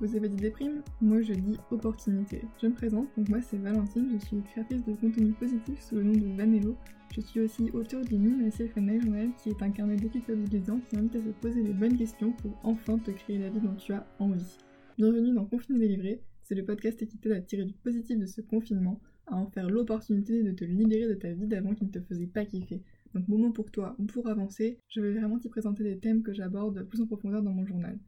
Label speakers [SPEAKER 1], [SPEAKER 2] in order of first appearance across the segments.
[SPEAKER 1] Vous avez dit déprime Moi je dis opportunité. Je me présente, donc moi c'est Valentine, je suis créatrice de contenu positif sous le nom de Vanello. Je suis aussi auteur du Mime Night Journal qui est un carnet déculpabilisant qui invite à se poser les bonnes questions pour enfin te créer la vie dont tu as envie. Bienvenue dans Confiné délivré, c'est le podcast qui t'aide à tirer du positif de ce confinement, à en faire l'opportunité de te libérer de ta vie d'avant qui ne te faisait pas kiffer. Donc moment pour toi ou pour avancer, je vais vraiment t'y présenter des thèmes que j'aborde plus en profondeur dans mon journal.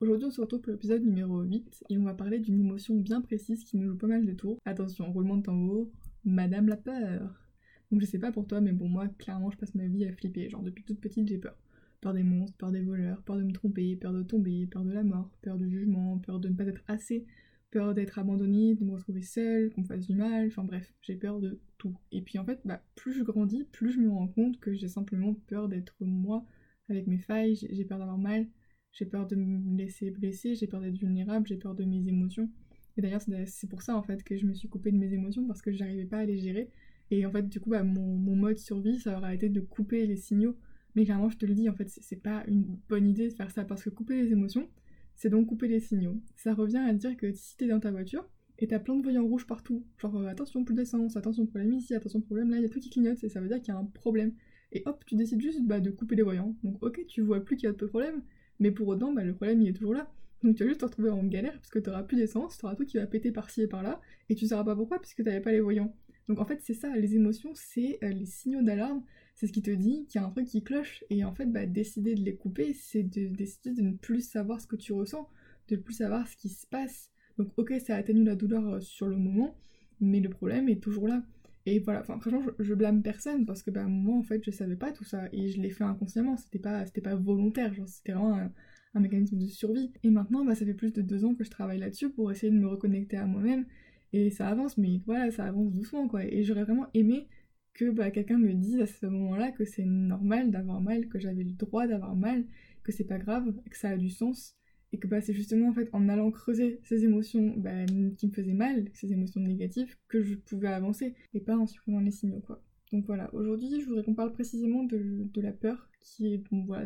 [SPEAKER 1] Aujourd'hui, on se retrouve pour l'épisode numéro 8 et on va parler d'une émotion bien précise qui nous joue pas mal de tours. Attention, roulement de tambour, Madame la peur. Donc je sais pas pour toi, mais bon, moi, clairement, je passe ma vie à flipper. Genre, depuis toute petite, j'ai peur. Peur des monstres, peur des voleurs, peur de me tromper, peur de tomber, peur de la mort, peur du jugement, peur de ne pas être assez, peur d'être abandonnée, de me retrouver seule, qu'on me fasse du mal, enfin bref, j'ai peur de tout. Et puis en fait, bah, plus je grandis, plus je me rends compte que j'ai simplement peur d'être moi, avec mes failles, j'ai peur d'avoir mal, j'ai peur de me laisser blesser, j'ai peur d'être vulnérable, j'ai peur de mes émotions. Et d'ailleurs, c'est pour ça en fait que je me suis coupée de mes émotions parce que j'arrivais pas à les gérer. Et en fait, du coup, bah, mon, mon, mode survie, ça aurait été de couper les signaux. Mais clairement, je te le dis, en fait, c'est pas une bonne idée de faire ça parce que couper les émotions, c'est donc couper les signaux. Ça revient à dire que si t'es dans ta voiture et t'as plein de voyants rouges partout, genre euh, attention, plus d'essence, attention, problème ici, attention, problème là, il y a tout qui clignote et ça veut dire qu'il y a un problème. Et hop, tu décides juste bah, de couper les voyants. Donc, ok, tu vois plus qu'il y a de problème, mais pour autant, bah, le problème il est toujours là. Donc tu vas juste te retrouver en galère parce que tu n'auras plus d'essence, tu auras tout qui va péter par-ci et par-là, et tu ne sauras pas pourquoi puisque tu n'avais pas les voyants. Donc en fait c'est ça, les émotions c'est euh, les signaux d'alarme, c'est ce qui te dit qu'il y a un truc qui cloche, et en fait bah, décider de les couper c'est de décider de ne plus savoir ce que tu ressens, de ne plus savoir ce qui se passe. Donc ok ça atténue la douleur euh, sur le moment, mais le problème est toujours là. Et voilà, franchement je, blâme personne parce que bah moi en fait je savais pas tout ça. Et je l'ai fait inconsciemment, c'était pas, pas volontaire, c'était vraiment un, mécanisme de survie. Et maintenant bah ça fait plus de deux ans que je travaille là-dessus pour essayer de me reconnecter à moi-même. Et ça avance mais voilà ça avance doucement quoi. Et j'aurais vraiment aimé que bah, quelqu'un me dise à ce moment-là que c'est normal d'avoir mal, que j'avais le droit d'avoir mal, que c'est pas grave, que ça a du sens et que bah, c'est justement en fait en allant creuser ces émotions bah, qui me faisaient mal, ces émotions négatives, que je pouvais avancer et pas en supprimant les signaux quoi. Donc voilà, aujourd'hui je voudrais qu'on parle précisément de, la peur qui est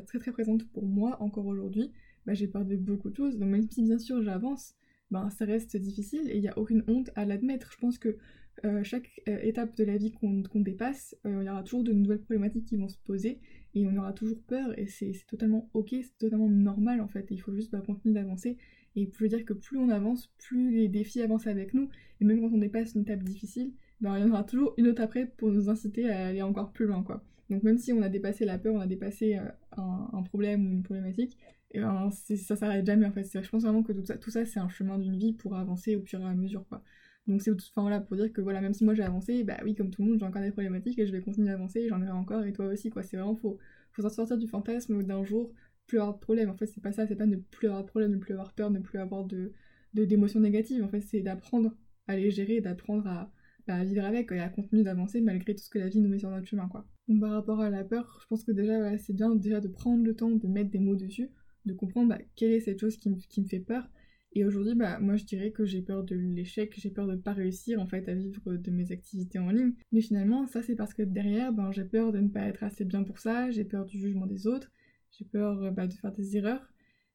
[SPEAKER 1] très très présente pour moi encore aujourd'hui. Bah, j'ai peur de beaucoup de choses, donc même si bien sûr j'avance, ben, ça reste difficile et il n'y a aucune honte à l'admettre. Je pense que euh, chaque euh, étape de la vie qu'on dépasse, euh, il y aura toujours de nouvelles problématiques qui vont se poser et on aura toujours peur et c'est totalement ok, c'est totalement normal en fait. il faut juste bah, continuer d'avancer et je veux dire que plus on avance, plus les défis avancent avec nous et même quand on dépasse une étape difficile, ben, il y en aura toujours une autre après pour nous inciter à aller encore plus loin quoi. Donc même si on a dépassé la peur, on a dépassé un, problème ou une problématique, et ben, ça s'arrête jamais en fait. Je pense vraiment que tout ça, tout ça c'est un chemin d'une vie pour avancer au fur et à mesure quoi. Donc c'est enfin voilà pour dire que voilà même si moi j'ai avancé, bah oui comme tout le monde j'ai encore des problématiques et je vais continuer d'avancer, j'en aurai encore et toi aussi quoi. C'est vraiment faut faut sortir du fantasme d'un jour plus avoir de problème. En fait c'est pas ça, c'est pas ne plus avoir de problème, ne plus avoir peur, ne plus avoir de d'émotions négatives. En fait c'est d'apprendre à les gérer, d'apprendre à, bah, vivre avec et à continuer d'avancer malgré tout ce que la vie nous met sur notre chemin quoi. Donc par rapport à la peur, je pense que déjà c'est bien déjà de prendre le temps de mettre des mots dessus, de comprendre bah, quelle est cette chose qui me fait peur et aujourd'hui, bah, moi je dirais que j'ai peur de l'échec, j'ai peur de ne pas réussir en fait à vivre de mes activités en ligne. Mais finalement, ça c'est parce que derrière, ben, j'ai peur de ne pas être assez bien pour ça, j'ai peur du jugement des autres, j'ai peur euh, bah, de faire des erreurs.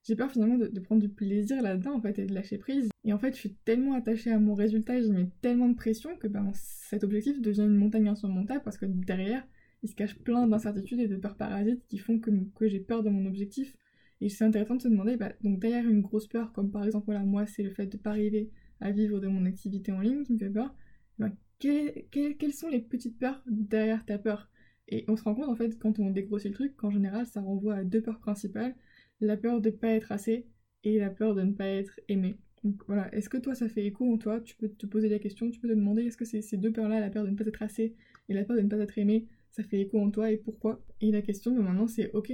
[SPEAKER 1] J'ai peur finalement de, prendre du plaisir là-dedans en fait et de lâcher prise. Et en fait, je suis tellement attachée à mon résultat, j'y mets tellement de pression que ben, cet objectif devient une montagne insurmontable parce que derrière, il se cache plein d'incertitudes et de peurs parasites qui font que j'ai peur de mon objectif et c'est intéressant de se demander, bah, donc derrière une grosse peur, comme par exemple, voilà, moi, c'est le fait de ne pas arriver à vivre de mon activité en ligne qui me fait peur, bah, quelles sont les petites peurs derrière ta peur? Et on se rend compte, en fait, quand on dégrossit le truc, qu'en général, ça renvoie à deux peurs principales, la peur de ne pas être assez et la peur de ne pas être aimé. Donc voilà, est-ce que toi ça fait écho en toi? Tu peux te poser la question, tu peux te demander est-ce que c'est ces deux peurs-là, la peur de ne pas être assez et la peur de ne pas être aimé, ça fait écho en toi et pourquoi? Et la question bah, maintenant c'est ok,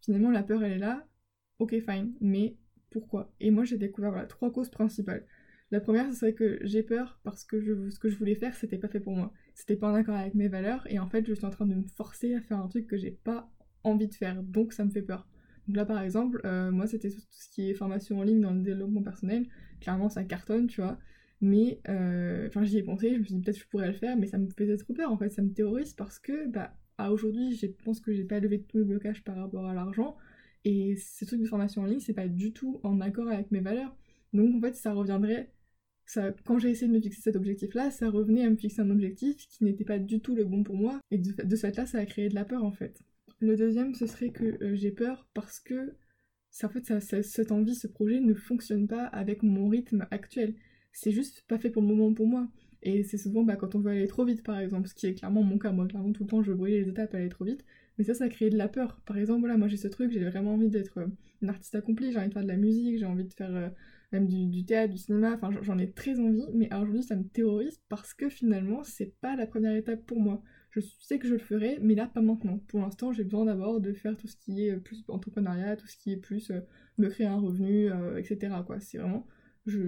[SPEAKER 1] finalement la peur elle est là, ok fine, mais pourquoi? Et moi j'ai découvert trois causes principales. La première, ce serait que j'ai peur parce que ce que je voulais faire, c'était pas fait pour moi. C'était pas en accord avec mes valeurs, et en fait, je suis en train de me forcer à faire un truc que j'ai pas envie de faire, donc ça me fait peur. Donc là, par exemple, euh, moi, c'était tout ce qui est formation en ligne dans le développement personnel. Clairement, ça cartonne, tu vois. Mais, euh, enfin, j'y ai pensé, je me suis dit peut-être que je pourrais le faire, mais ça me faisait trop peur, en fait. Ça me terrorise parce que, bah, à aujourd'hui, je pense que j'ai pas levé tous mes blocages par rapport à l'argent. Et ce truc de formation en ligne, c'est pas du tout en accord avec mes valeurs. Donc en fait, ça reviendrait, ça, quand j'ai essayé de me fixer cet objectif-là, ça revenait à me fixer un objectif qui n'était pas du tout le bon pour moi, et de, de ce fait-là, ça a créé de la peur en fait. Le deuxième, ce serait que euh, j'ai peur parce que ça, en fait, ça, cette envie, ce projet ne fonctionne pas avec mon rythme actuel. C'est juste pas fait pour le moment pour moi. Et c'est souvent bah, quand on veut aller trop vite, par exemple, ce qui est clairement mon cas. Moi, clairement, tout le temps, je brûler les étapes, aller trop vite. Mais ça, ça crée de la peur. Par exemple, voilà, moi j'ai ce truc, j'ai vraiment envie d'être euh, une artiste accomplie, j'ai envie de faire de la musique, j'ai envie de faire euh, même du, théâtre, du cinéma, enfin j'en ai très envie, mais aujourd'hui ça me terrorise parce que finalement c'est pas la première étape pour moi. Je sais que je le ferai, mais là pas maintenant. Pour l'instant j'ai besoin d'abord de faire tout ce qui est plus entrepreneuriat, tout ce qui est plus euh, me créer un revenu, etc. quoi. C'est vraiment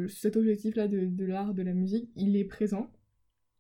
[SPEAKER 1] cet objectif là de, l'art, de la musique, il est présent,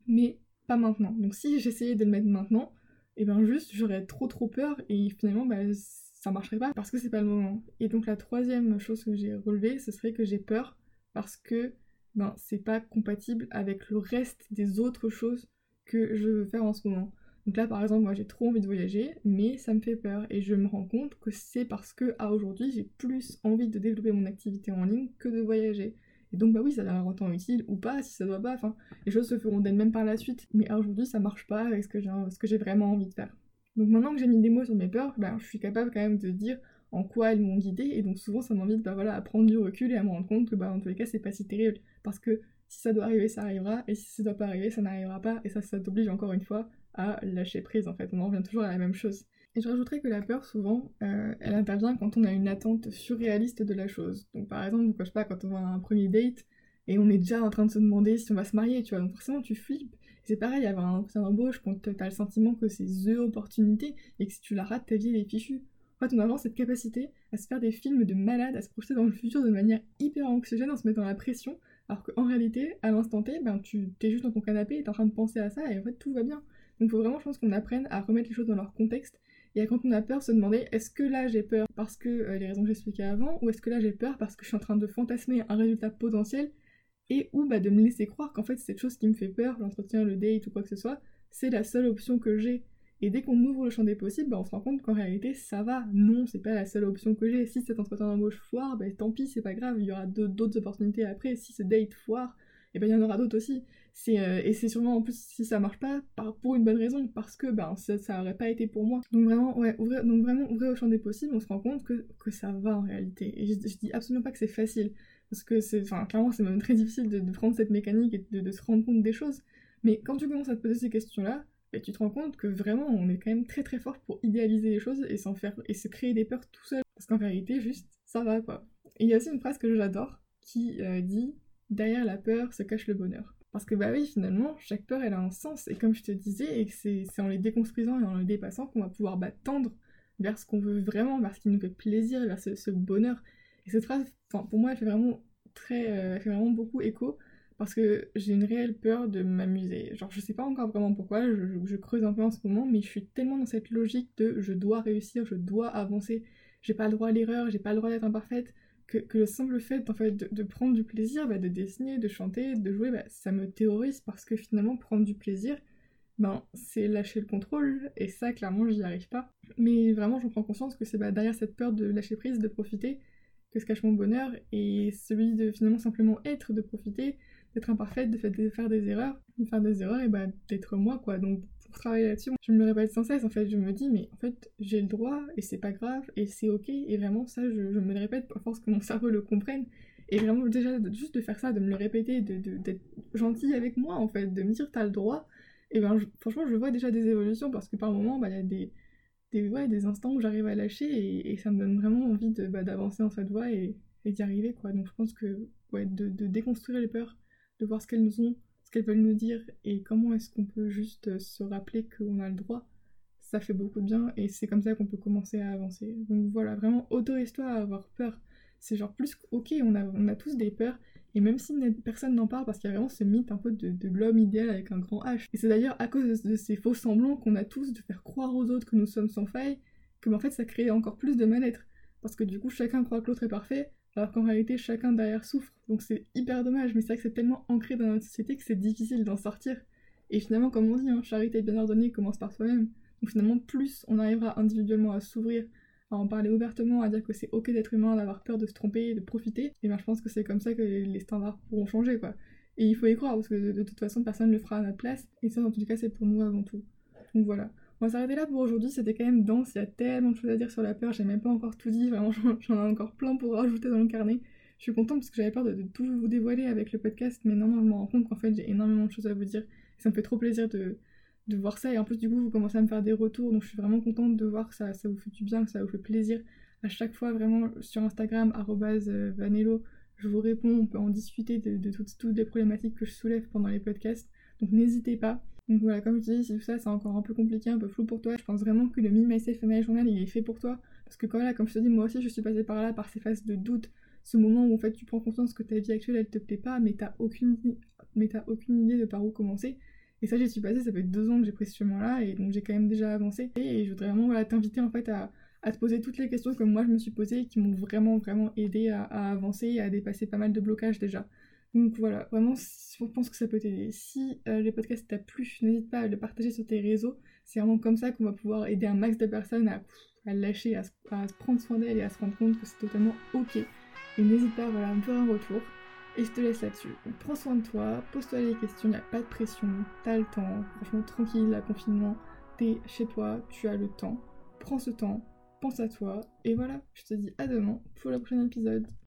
[SPEAKER 1] mais pas maintenant. Donc si j'essayais de le mettre maintenant, et ben juste j'aurais trop trop peur et finalement bah, ça marcherait pas parce que c'est pas le moment. Et donc la troisième chose que j'ai relevée, ce serait que j'ai peur parce que ben c'est pas compatible avec le reste des autres choses que je veux faire en ce moment. Donc là par exemple moi j'ai trop envie de voyager mais ça me fait peur et je me rends compte que c'est parce que à aujourd'hui j'ai plus envie de développer mon activité en ligne que de voyager. Et donc, bah oui, ça deviendra un temps utile ou pas, si ça doit pas. Enfin, les choses se feront d'elles-mêmes par la suite. Mais aujourd'hui, ça marche pas avec ce que j'ai vraiment envie de faire. Donc maintenant que j'ai mis des mots sur mes peurs, bah, je suis capable quand même de dire en quoi elles m'ont guidée. Et donc souvent, ça m'invite bah, voilà, à prendre du recul et à me rendre compte que bah, en tous les cas, c'est pas si terrible. Parce que si ça doit arriver, ça arrivera. Et si ça doit pas arriver, ça n'arrivera pas. Et ça, ça t'oblige encore une fois à lâcher prise en fait. On en revient toujours à la même chose. Et je rajouterais que la peur, souvent, euh, elle intervient quand on a une attente surréaliste de la chose. Donc par exemple, je sais pas, quand on à un premier date, et on est déjà en train de se demander si on va se marier, tu vois, donc forcément tu flippes. C'est pareil, avoir un entretien d'embauche quand t'as le sentiment que c'est THE opportunité, et que si tu la rates, ta vie est fichue. En fait, on a vraiment cette capacité à se faire des films de malades, à se projeter dans le futur de manière hyper anxiogène en se mettant la pression, alors qu'en réalité, à l'instant T, ben, tu t'es juste dans ton canapé et t'es en train de penser à ça, et en fait tout va bien. Donc il faut vraiment, je pense, qu'on apprenne à remettre les choses dans leur contexte et quand on a peur, se demander est-ce que là j'ai peur parce que euh, les raisons que j'expliquais avant, ou est-ce que là j'ai peur parce que je suis en train de fantasmer un résultat potentiel, et ou bah, de me laisser croire qu'en fait cette chose qui me fait peur, l'entretien, le date ou quoi que ce soit, c'est la seule option que j'ai. Et dès qu'on ouvre le champ des possibles, bah, on se rend compte qu'en réalité ça va. Non, c'est pas la seule option que j'ai. Si cet entretien d'embauche foire, bah, tant pis, c'est pas grave, il y aura d'autres opportunités après. Si ce date foire, et ben il y en aura d'autres aussi. Euh, et c'est sûrement en plus si ça marche pas pour une bonne raison parce que ben ça, ça aurait pas été pour moi. Donc vraiment ouais donc vraiment ouvrir au champ des possibles, on se rend compte que, que ça va en réalité. Et je, dis absolument pas que c'est facile parce que c'est enfin clairement c'est même très difficile de, prendre cette mécanique et de, se rendre compte des choses. Mais quand tu commences à te poser ces questions là, ben, tu te rends compte que vraiment on est quand même très très fort pour idéaliser les choses et s'en faire et se créer des peurs tout seul parce qu'en réalité juste ça va quoi. Et il y a aussi une phrase que j'adore qui euh, dit derrière la peur se cache le bonheur. Parce que bah oui, finalement, chaque peur, elle a un sens. Et comme je te disais, c'est en les déconstruisant et en les dépassant qu'on va pouvoir bah, tendre vers ce qu'on veut vraiment, vers ce qui nous fait plaisir, vers ce, bonheur. Et cette phrase, pour moi, elle fait vraiment très, euh, fait vraiment beaucoup écho parce que j'ai une réelle peur de m'amuser. Genre, je sais pas encore vraiment pourquoi, je, je, creuse un peu en ce moment, mais je suis tellement dans cette logique de je dois réussir, je dois avancer, j'ai pas le droit à l'erreur, j'ai pas le droit d'être imparfaite, que, le simple fait en fait, de, prendre du plaisir, bah, de dessiner, de chanter, de jouer, bah, ça me terrorise parce que finalement prendre du plaisir, ben, c'est lâcher le contrôle, et ça clairement j'y arrive pas. Mais vraiment j'en prends conscience que c'est bah, derrière cette peur de lâcher prise, de profiter, que se cache mon bonheur, et celui de finalement simplement être, de profiter, d'être imparfaite, de, faire des erreurs, de faire des erreurs et bah d'être moi quoi. Donc travailler là-dessus, je me le répète sans cesse en fait, je me dis mais en fait j'ai le droit et c'est pas grave et c'est ok et vraiment ça je, me le répète à force que mon cerveau le comprenne et vraiment déjà juste de faire ça, de me le répéter, d'être de, gentil avec moi en fait, de me dire t'as le droit et ben franchement je vois déjà des évolutions parce que par moments bah il y a des des, ouais, des instants où j'arrive à lâcher et, ça me donne vraiment envie de, bah, d'avancer en cette voie et, et d'y arriver quoi. Donc je pense que ouais, de, de déconstruire les peurs, de voir ce qu'elles nous ont, qu'elles veulent nous dire et comment est-ce qu'on peut juste euh, se rappeler qu'on a le droit, ça fait beaucoup de bien et c'est comme ça qu'on peut commencer à avancer. Donc voilà, vraiment autorise-toi à avoir peur. C'est genre plus ok, on a, on a tous des peurs et même si personne n'en parle parce qu'il y a vraiment ce mythe un peu de, l'homme idéal avec un grand H. Et c'est d'ailleurs à cause de, ces faux semblants qu'on a tous de faire croire aux autres que nous sommes sans faille que en fait ça crée encore plus de mal-être. Parce que du coup chacun croit que l'autre est parfait alors qu'en réalité chacun derrière souffre. Donc c'est hyper dommage, mais c'est vrai que c'est tellement ancré dans notre société que c'est difficile d'en sortir. Et finalement, comme on dit, hein, charité bien ordonnée commence par soi-même. Donc finalement, plus on arrivera individuellement à s'ouvrir, à en parler ouvertement, à dire que c'est ok d'être humain, d'avoir peur de se tromper, de profiter, et bien je pense que c'est comme ça que les standards pourront changer quoi. Et il faut y croire parce que de, toute façon personne ne le fera à notre place, et ça en tout cas c'est pour nous avant tout. Donc voilà. On va s'arrêter là pour aujourd'hui, c'était quand même dense, il y a tellement de choses à dire sur la peur, j'ai même pas encore tout dit, vraiment j'en ai encore plein pour rajouter dans le carnet. Je suis contente parce que j'avais peur de, tout vous dévoiler avec le podcast, mais non, non, je me rends compte qu'en fait j'ai énormément de choses à vous dire. ça me fait trop plaisir de, de voir ça, et en plus du coup vous commencez à me faire des retours, donc je suis vraiment contente de voir que ça, ça vous fait du bien, que ça vous fait plaisir. À chaque fois, vraiment, sur Instagram, euh, vanello, je vous réponds, on peut en discuter de, toutes, toutes les problématiques que je soulève pendant les podcasts, donc n'hésitez pas. Donc voilà, comme je dis, si tout ça c'est encore un peu compliqué, un peu flou pour toi, je pense vraiment que le Myself and Journal il est fait pour toi. Parce que voilà, comme je te dis, moi aussi je suis passée par là, par ces phases de doute, ce moment où en fait tu prends conscience que ta vie actuelle elle te plaît pas, mais t'as aucune, aucune idée de par où commencer. Et ça j'y suis passée, ça fait deux ans que j'ai pris ce chemin-là, et donc j'ai quand même déjà avancé. Et je voudrais vraiment t'inviter en fait à, te poser toutes les questions que moi je me suis posées qui m'ont vraiment vraiment aidé à, à avancer et à dépasser pas mal de blocages déjà. Donc voilà, vraiment, je pense que ça peut t'aider. Si euh, le podcast t'a plu, n'hésite pas à le partager sur tes réseaux. C'est vraiment comme ça qu'on va pouvoir aider un max de personnes à, à lâcher, à, se prendre soin d'elles et à se rendre compte que c'est totalement ok. Et n'hésite pas voilà, à me faire un retour. Et je te laisse là-dessus. Prends soin de toi, pose-toi les questions, il n'y a pas de pression, t'as le temps. Franchement, tranquille, la confinement, t'es chez toi, tu as le temps. Prends ce temps, pense à toi. Et voilà, je te dis à demain pour le prochain épisode.